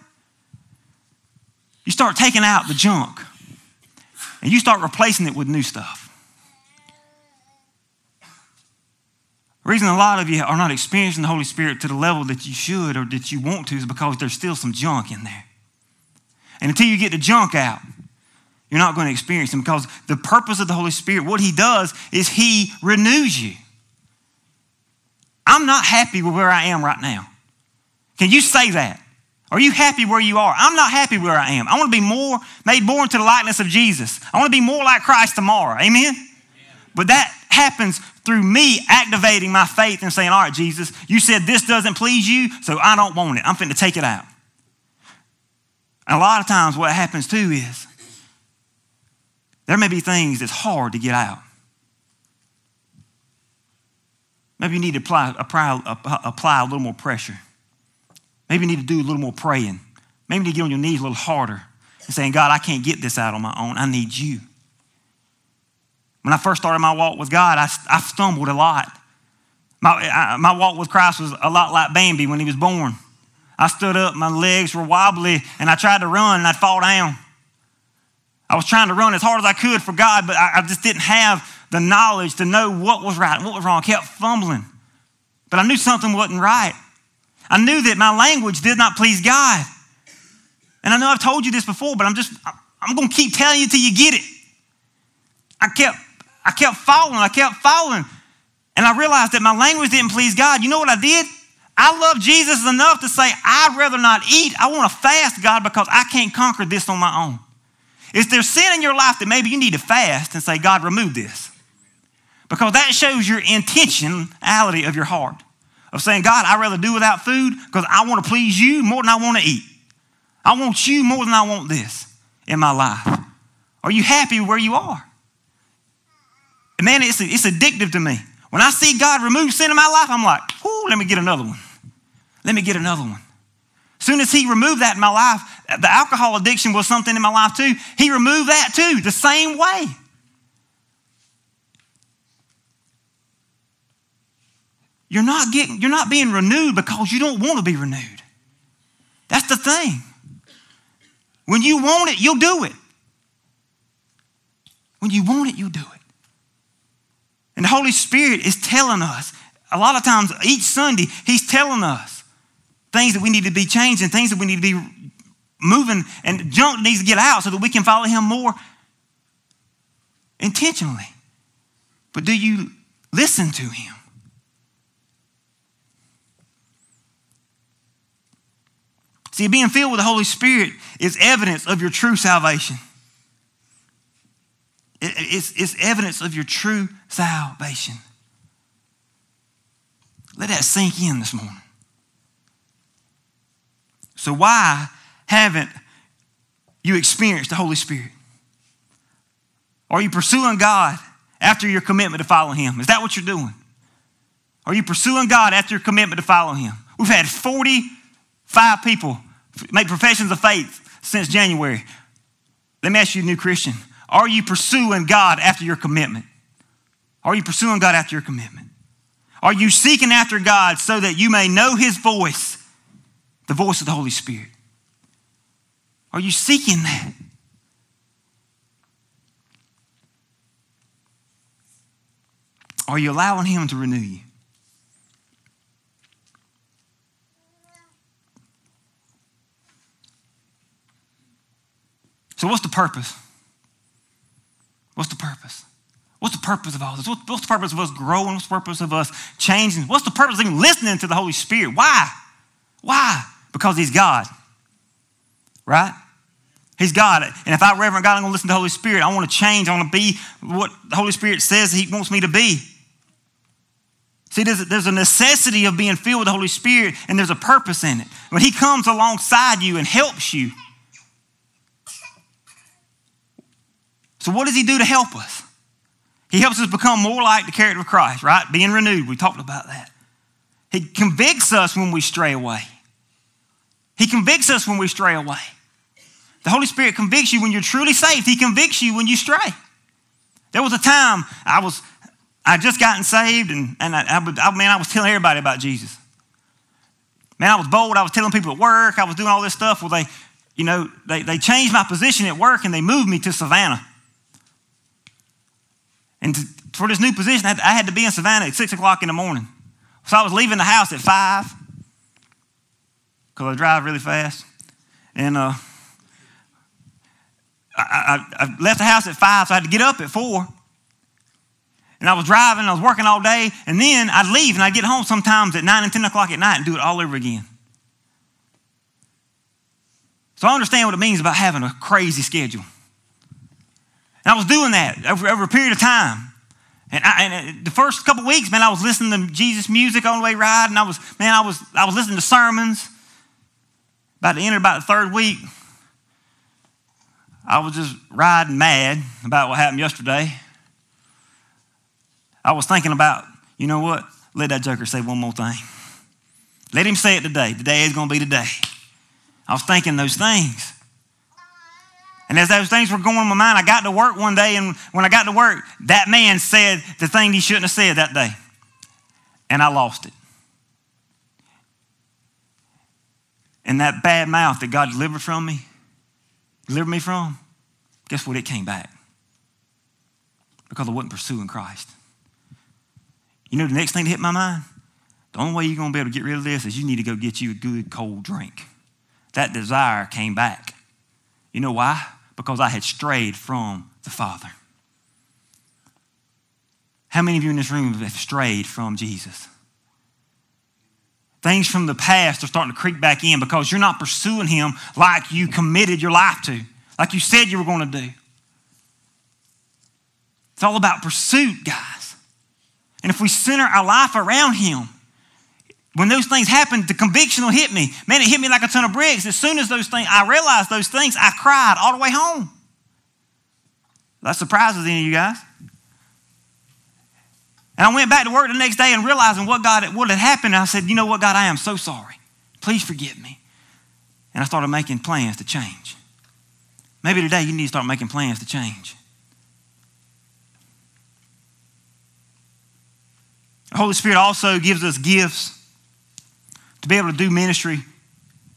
You start taking out the junk and you start replacing it with new stuff. The reason a lot of you are not experiencing the Holy Spirit to the level that you should or that you want to is because there's still some junk in there. And until you get the junk out, you're not going to experience Him because the purpose of the Holy Spirit, what He does is He renews you. I'm not happy with where I am right now. Can you say that? Are you happy where you are? I'm not happy where I am. I want to be more made more into the likeness of Jesus. I want to be more like Christ tomorrow. Amen? But that happens through me activating my faith and saying, All right, Jesus, you said this doesn't please you, so I don't want it. I'm finna take it out. And a lot of times, what happens too is there may be things that's hard to get out. Maybe you need to apply, apply, apply a little more pressure. Maybe you need to do a little more praying. Maybe you need to get on your knees a little harder and saying, God, I can't get this out on my own. I need you. When I first started my walk with God, I, I stumbled a lot. My, I, my walk with Christ was a lot like Bambi when he was born. I stood up, my legs were wobbly, and I tried to run and I'd fall down. I was trying to run as hard as I could for God, but I, I just didn't have the knowledge to know what was right and what was wrong. I kept fumbling. But I knew something wasn't right. I knew that my language did not please God. And I know I've told you this before, but I'm just, I'm going to keep telling you till you get it. I kept, I kept following, I kept following. And I realized that my language didn't please God. You know what I did? I love Jesus enough to say, I'd rather not eat. I want to fast, God, because I can't conquer this on my own. Is there sin in your life that maybe you need to fast and say, God, remove this? Because that shows your intentionality of your heart of saying, God, I'd rather do without food because I want to please you more than I want to eat. I want you more than I want this in my life. Are you happy where you are? Man, it's, it's addictive to me. When I see God remove sin in my life, I'm like, whoo, let me get another one. Let me get another one. As soon as he removed that in my life, the alcohol addiction was something in my life too. He removed that too, the same way. You're not getting, you're not being renewed because you don't want to be renewed. That's the thing. When you want it, you'll do it. When you want it, you'll do it. And the Holy Spirit is telling us, a lot of times each Sunday, He's telling us things that we need to be changing, things that we need to be moving, and junk needs to get out so that we can follow Him more intentionally. But do you listen to Him? See, being filled with the Holy Spirit is evidence of your true salvation. It's, it's evidence of your true salvation. Let that sink in this morning. So, why haven't you experienced the Holy Spirit? Are you pursuing God after your commitment to follow Him? Is that what you're doing? Are you pursuing God after your commitment to follow Him? We've had 45 people make professions of faith since January. Let me ask you, new Christian, are you pursuing God after your commitment? Are you pursuing God after your commitment? Are you seeking after God so that you may know His voice, the voice of the Holy Spirit? Are you seeking that? Are you allowing Him to renew you? So, what's the purpose? What's the purpose? What's the purpose of all this? What's the purpose of us growing? What's the purpose of us changing? What's the purpose of even listening to the Holy Spirit? Why? Why? Because He's God, right? He's God. And if I reverend God, I'm going to listen to the Holy Spirit. I want to change. I want to be what the Holy Spirit says He wants me to be. See, there's a, there's a necessity of being filled with the Holy Spirit, and there's a purpose in it. When He comes alongside you and helps you, So, what does He do to help us? He helps us become more like the character of Christ, right? Being renewed. We talked about that. He convicts us when we stray away. He convicts us when we stray away. The Holy Spirit convicts you when you're truly saved. He convicts you when you stray. There was a time I was, I just gotten saved, and, and I, I, man, I was telling everybody about Jesus. Man, I was bold. I was telling people at work. I was doing all this stuff. Well, they, you know, they, they changed my position at work and they moved me to Savannah. And for this new position, I had, I had to be in Savannah at 6 o'clock in the morning. So I was leaving the house at 5 because I drive really fast. And uh, I, I, I, left the house at 5, so I had to get up at 4. And I was driving, I was working all day, and then I'd leave and I'd get home sometimes at 9 and 10 o'clock at night and do it all over again. So I understand what it means about having a crazy schedule. And I was doing that over, over a period of time. And, I, and the first couple weeks, man, I was listening to Jesus music on the way riding. I was, man, I was, I was listening to sermons. About the end of about the third week, I was just riding mad about what happened yesterday. I was thinking about, you know what? Let that joker say one more thing. Let him say it today. Today is going to be today. I was thinking those things. And as those things were going in my mind, I got to work one day, and when I got to work, that man said the thing he shouldn't have said that day. And I lost it. And that bad mouth that God delivered from me, delivered me from, guess what? It came back. Because I wasn't pursuing Christ. You know the next thing to hit my mind? The only way you're going to be able to get rid of this is you need to go get you a good cold drink that desire came back. You know why? Because I had strayed from the Father. How many of you in this room have strayed from Jesus? Things from the past are starting to creep back in because you're not pursuing Him like you committed your life to, like you said you were going to do. It's all about pursuit, guys. And if we center our life around Him, when those things happened, the conviction will hit me. Man, it hit me like a ton of bricks. As soon as those things, I realized those things, I cried all the way home. That surprises any of you guys. And I went back to work the next day and realizing what God what had happened. I said, you know what, God, I am so sorry. Please forgive me. And I started making plans to change. Maybe today you need to start making plans to change. The Holy Spirit also gives us gifts to be able to do ministry.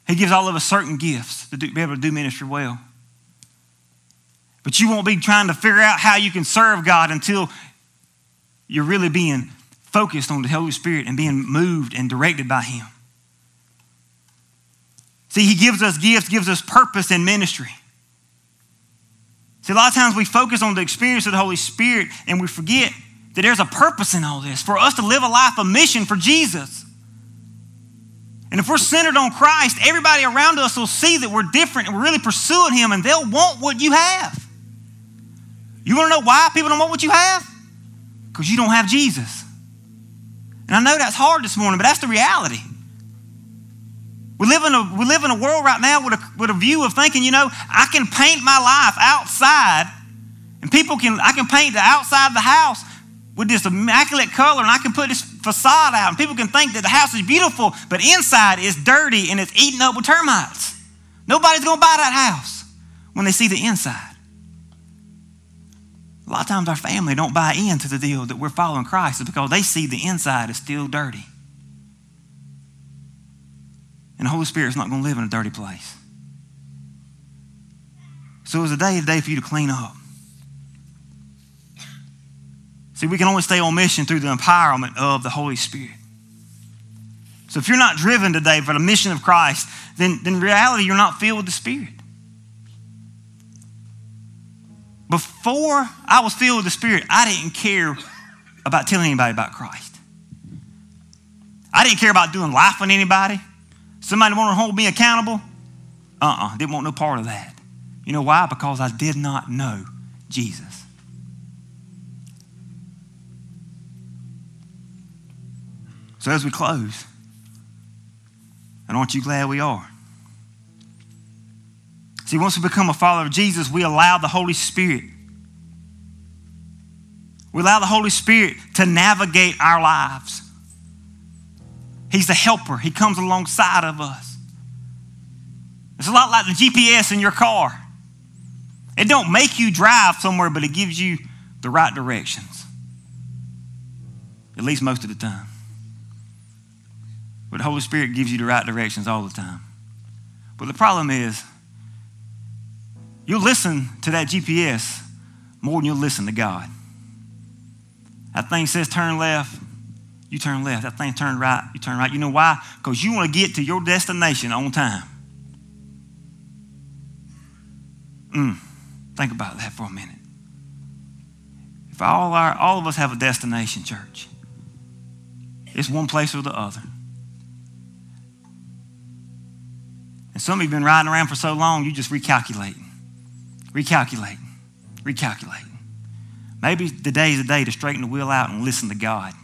He gives all of us certain gifts to do, be able to do ministry well. But you won't be trying to figure out how you can serve God until you're really being focused on the Holy Spirit and being moved and directed by Him. See, He gives us gifts, gives us purpose in ministry. See, a lot of times we focus on the experience of the Holy Spirit and we forget that there's a purpose in all this for us to live a life of mission for Jesus. And if we're centered on Christ, everybody around us will see that we're different and we're really pursuing Him and they'll want what you have. You want to know why people don't want what you have? Because you don't have Jesus. And I know that's hard this morning, but that's the reality. We live in a, we live in a world right now with a, with a view of thinking, you know, I can paint my life outside and people can, I can paint the outside of the house with this immaculate color and I can put this facade out and people can think that the house is beautiful, but inside it's dirty and it's eaten up with termites. Nobody's to buy that house when they see the inside. A lot of times our family don't buy into the deal that we're following Christ is because they see the inside is still dirty. And the Holy Spirit's not to live in a dirty place. So it's a day today for you to clean up. See, we can only stay on mission through the empowerment of the Holy Spirit. So if you're not driven today for the mission of Christ, then, then in reality, you're not filled with the Spirit. Before I was filled with the Spirit, I didn't care about telling anybody about Christ. I didn't care about doing life on anybody. Somebody wanted to hold me accountable. Uh-uh, didn't want no part of that. You know why? Because I did not know Jesus. So as we close, and aren't you glad we are? See, once we become a follower of Jesus, we allow the Holy Spirit We allow the Holy Spirit to navigate our lives. He's the helper, He comes alongside of us. It's a lot like the GPS in your car. It don't make you drive somewhere, but it gives you the right directions. At least most of the time. But the Holy Spirit gives you the right directions all the time. But the problem is, you'll listen to that GPS more than you'll listen to God. That thing says turn left, you turn left. That thing turn right, you turn right. You know why? Because you want to get to your destination on time. Mm, think about that for a minute. If all, our, all of us have a destination, church, it's one place or the other. And some of you have been riding around for so long, you just recalculating, recalculating, recalculating. Maybe today is the day to straighten the wheel out and listen to God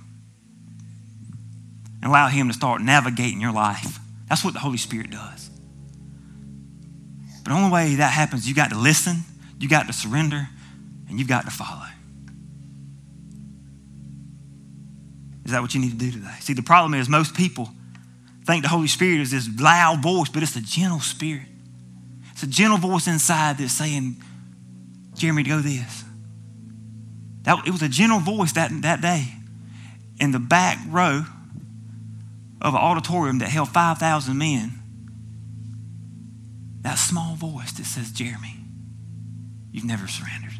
and allow Him to start navigating your life. That's what the Holy Spirit does. But the only way that happens, you got to listen, you got to surrender, and you've got to follow. Is that what you need to do today? See, the problem is most people think the Holy Spirit is this loud voice, but it's a gentle spirit. It's a gentle voice inside that's saying, Jeremy, go this. That, it was a gentle voice that, that day. In the back row of an auditorium that held 5,000 men, that small voice that says, Jeremy, you've never surrendered.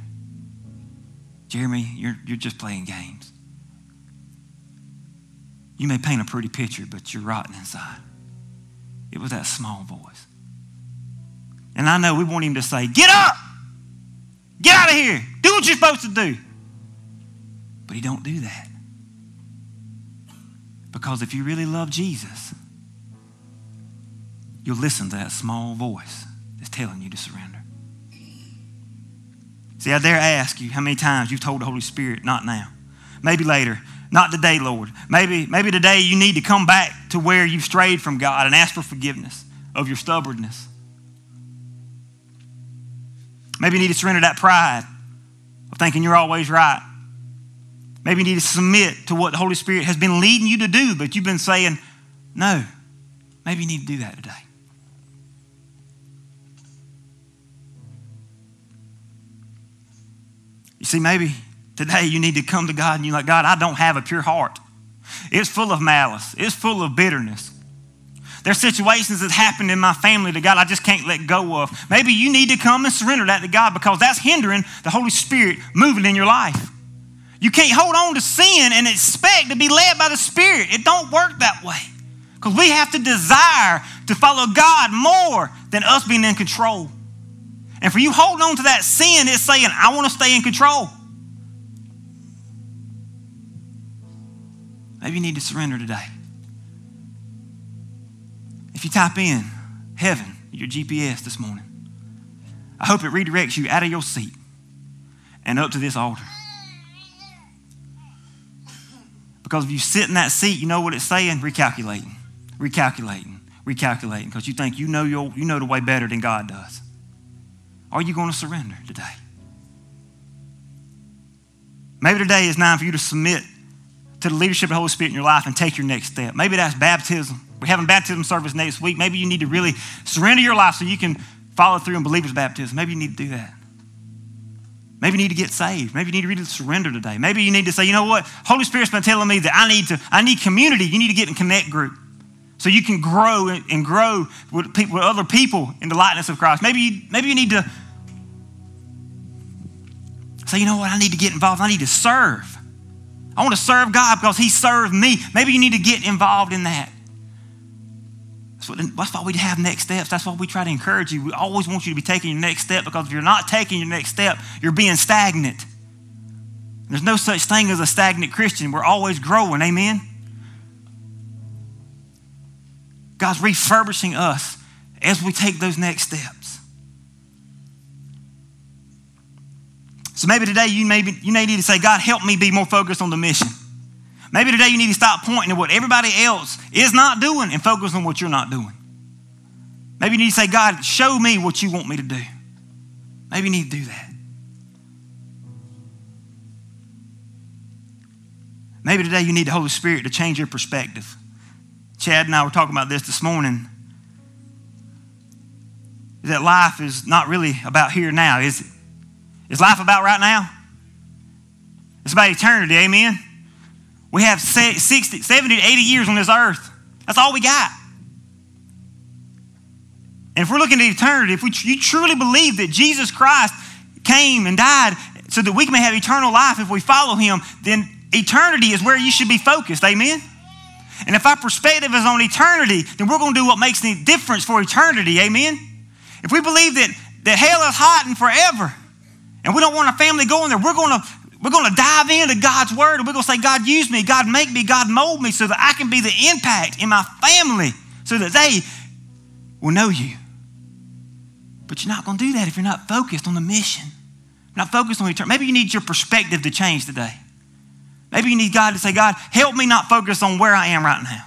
Jeremy, you're, you're just playing games. You may paint a pretty picture, but you're rotten inside. It was that small voice. And I know we want him to say, Get up! Get out of here! Do what you're supposed to do. But he don't do that. Because if you really love Jesus, you'll listen to that small voice that's telling you to surrender. See, I dare ask you how many times you've told the Holy Spirit, not now. Maybe later, not today, Lord. Maybe, maybe today you need to come back to where you've strayed from God and ask for forgiveness of your stubbornness. Maybe you need to surrender that pride of thinking you're always right. Maybe you need to submit to what the Holy Spirit has been leading you to do, but you've been saying, no. Maybe you need to do that today. You see, maybe today you need to come to God and you're like, God, I don't have a pure heart. It's full of malice, it's full of bitterness. There's situations that happened in my family that God I just can't let go of. Maybe you need to come and surrender that to God because that's hindering the Holy Spirit moving in your life. You can't hold on to sin and expect to be led by the Spirit. It don't work that way. Because we have to desire to follow God more than us being in control. And for you holding on to that sin, it's saying, I want to stay in control. Maybe you need to surrender today. If you type in heaven, your GPS this morning, I hope it redirects you out of your seat and up to this altar. Because if you sit in that seat, you know what it's saying? Recalculating, recalculating, recalculating, because you think you know, your, you know the way better than God does. Are you going to surrender today? Maybe today is time for you to submit to the leadership of the Holy Spirit in your life and take your next step. Maybe that's baptism. We're having baptism service next week. Maybe you need to really surrender your life so you can follow through in believer's baptism. Maybe you need to do that. Maybe you need to get saved. Maybe you need to really surrender today. Maybe you need to say, you know what? Holy Spirit's been telling me that I need to, I need community. You need to get in connect group. So you can grow and grow with, people, with other people in the likeness of Christ. Maybe you, maybe you need to say, you know what? I need to get involved. I need to serve. I want to serve God because He served me. Maybe you need to get involved in that. That's, what, that's why we have next steps. That's why we try to encourage you. We always want you to be taking your next step because if you're not taking your next step, you're being stagnant. There's no such thing as a stagnant Christian. We're always growing. Amen? God's refurbishing us as we take those next steps. So maybe today you may, be, you need to say, God, help me be more focused on the mission. Maybe today you need to stop pointing to what everybody else is not doing and focus on what you're not doing. Maybe you need to say, God, show me what you want me to do. Maybe you need to do that. Maybe today you need the Holy Spirit to change your perspective. Chad and I were talking about this this morning. That life is not really about here now, is it? Is life about right now? It's about eternity, amen? We have 60, 70 to 80 years on this earth. That's all we got. And if we're looking at eternity, if we, you truly believe that Jesus Christ came and died so that we may have eternal life if we follow him, then eternity is where you should be focused. Amen? And if our perspective is on eternity, then we're going to do what makes the difference for eternity. Amen? If we believe that, that hell is hot and forever, and we don't want our family going there, we're going to we're going to dive into God's word and we're going to say, God, use me, God, make me, God, mold me so that I can be the impact in my family so that they will know you. But you're not going to do that if you're not focused on the mission, not focused on eternity. Maybe you need your perspective to change today. Maybe you need God to say, God, help me not focus on where I am right now.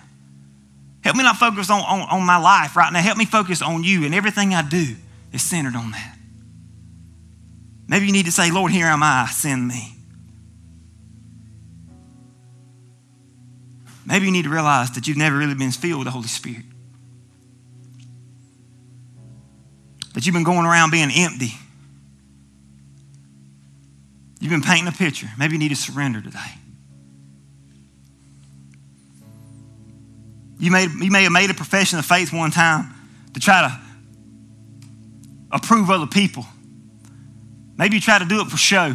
Help me not focus on, on, on my life right now. Help me focus on you, and everything I do is centered on that. Maybe you need to say, Lord, here am I, send me. Maybe you need to realize that you've never really been filled with the Holy Spirit. That you've been going around being empty. You've been painting a picture. Maybe you need to surrender today. You may, you may have made a profession of faith one time to try to approve other people. Maybe you try to do it for show.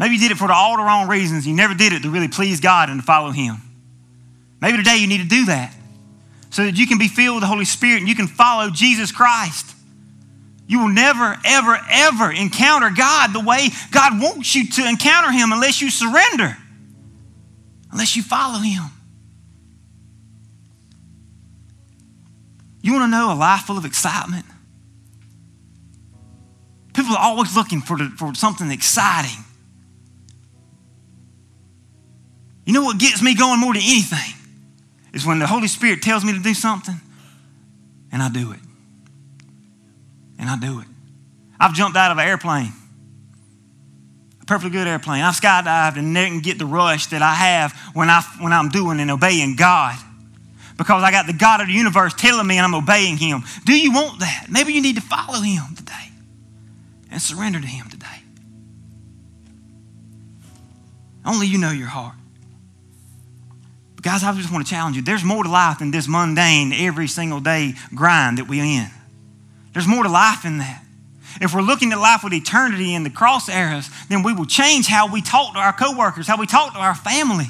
Maybe you did it for all the wrong reasons. You never did it to really please God and to follow Him. Maybe today you need to do that so that you can be filled with the Holy Spirit and you can follow Jesus Christ. You will never, ever, ever encounter God the way God wants you to encounter Him unless you surrender, unless you follow Him. You want to know a life full of excitement? People are always looking for, the, for something exciting. You know what gets me going more than anything is when the Holy Spirit tells me to do something and I do it. And I do it. I've jumped out of an airplane, a perfectly good airplane. I've skydived and didn't get the rush that I have when, I, when I'm doing and obeying God because I got the God of the universe telling me and I'm obeying Him. Do you want that? Maybe you need to follow Him today and surrender to Him today. Only you know your heart. But guys, I just want to challenge you. There's more to life than this mundane, every single day grind that we're in. There's more to life than that. If we're looking at life with eternity in the cross eras, then we will change how we talk to our coworkers, how we talk to our family.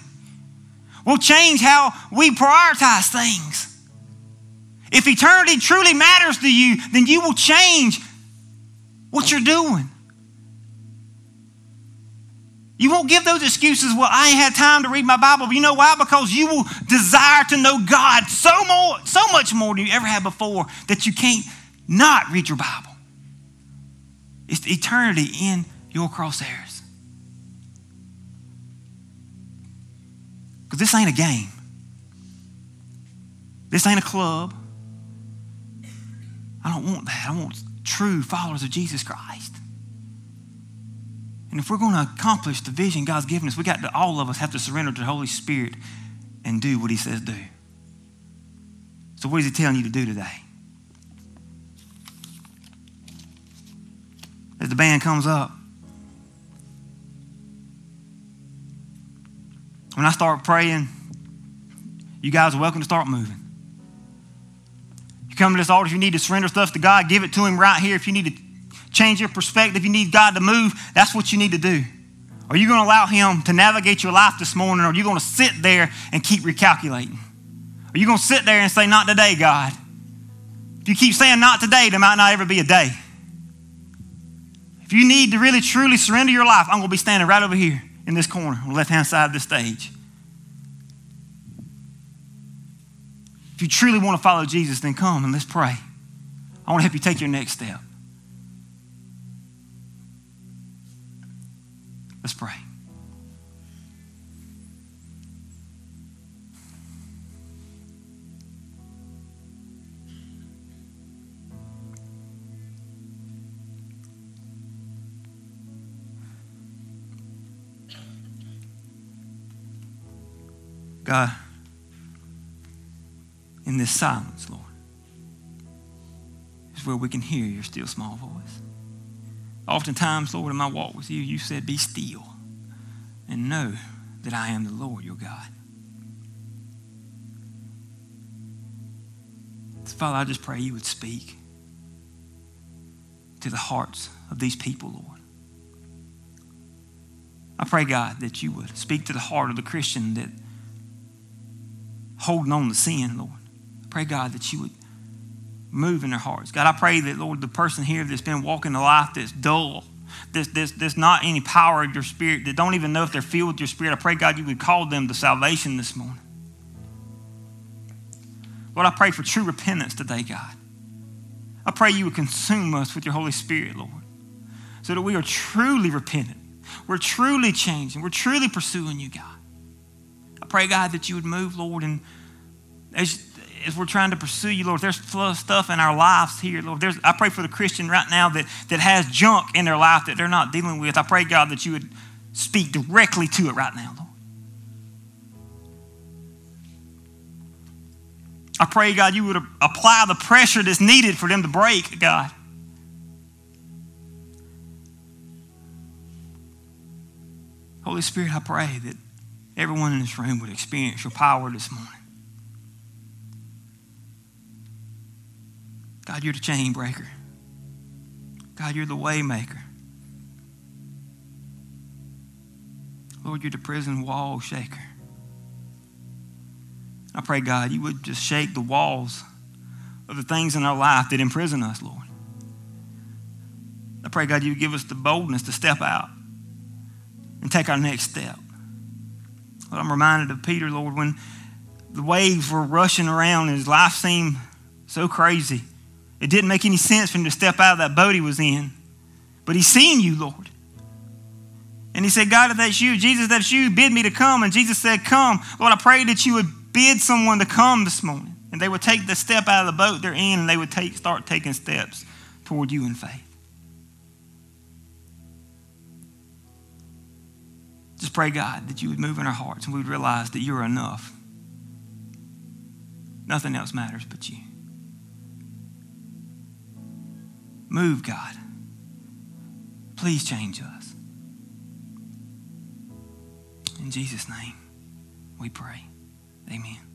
We'll change how we prioritize things. If eternity truly matters to you, then you will change what you're doing. You won't give those excuses, well, I ain't had time to read my Bible. You know why? Because you will desire to know God so more, so much more than you ever had before that you can't not read your Bible. It's eternity in your crosshairs. Because this ain't a game. This ain't a club. I don't want that. I want true followers of Jesus Christ. And if we're going to accomplish the vision God's given us, we got to, all of us have to surrender to the Holy Spirit and do what He says do. So, what is He telling you to do today? As the band comes up, when I start praying, you guys are welcome to start moving. You come to this altar if you need to surrender stuff to God, give it to Him right here. If you need to change your perspective, if you need God to move, that's what you need to do. Are you going to allow Him to navigate your life this morning, or are you going to sit there and keep recalculating? Are you going to sit there and say, Not today, God? If you keep saying not today, there might not ever be a day. If you need to really truly surrender your life, I'm going to be standing right over here in this corner on the left hand side of the stage. If you truly want to follow Jesus, then come and let's pray. I want to help you take your next step. Let's pray. God, in this silence, Lord, is where we can hear your still small voice. Oftentimes, Lord, in my walk with you, you said, Be still and know that I am the Lord your God. So, Father, I just pray you would speak to the hearts of these people, Lord. I pray, God, that you would speak to the heart of the Christian that holding on to sin, Lord. Pray, God, that you would move in their hearts. God, I pray that, Lord, the person here that's been walking a life that's dull, there's, there's, there's not any power of your spirit, that don't even know if they're filled with your spirit, I pray, God, you would call them to salvation this morning. Lord, I pray for true repentance today, God. I pray you would consume us with your Holy Spirit, Lord, so that we are truly repentant we're truly changing. We're truly pursuing you, God. I pray, God, that you would move, Lord, and as, as we're trying to pursue you, Lord, there's stuff in our lives here, Lord. There's, I pray for the Christian right now that, that has junk in their life that they're not dealing with. I pray, God, that you would speak directly to it right now, Lord. I pray, God, you would apply the pressure that's needed for them to break, God. Holy Spirit, I pray that everyone in this room would experience your power this morning. God, you're the chain breaker. God, you're the way maker. Lord, you're the prison wall shaker. I pray, God, you would just shake the walls of the things in our life that imprison us, Lord. I pray, God, you give us the boldness to step out and take our next step. Lord, I'm reminded of Peter, Lord, when the waves were rushing around and his life seemed so crazy. It didn't make any sense for him to step out of that boat he was in. But he's seen you, Lord. And he said, God, if that's you, Jesus, that's you, bid me to come. And Jesus said, Come. Lord, I pray that you would bid someone to come this morning. And they would take the step out of the boat they're in and they would take, start taking steps toward you in faith. Just pray, God, that you would move in our hearts and we would realize that you're enough. Nothing else matters but you. Move, God. Please change us. In Jesus' name, we pray. Amen.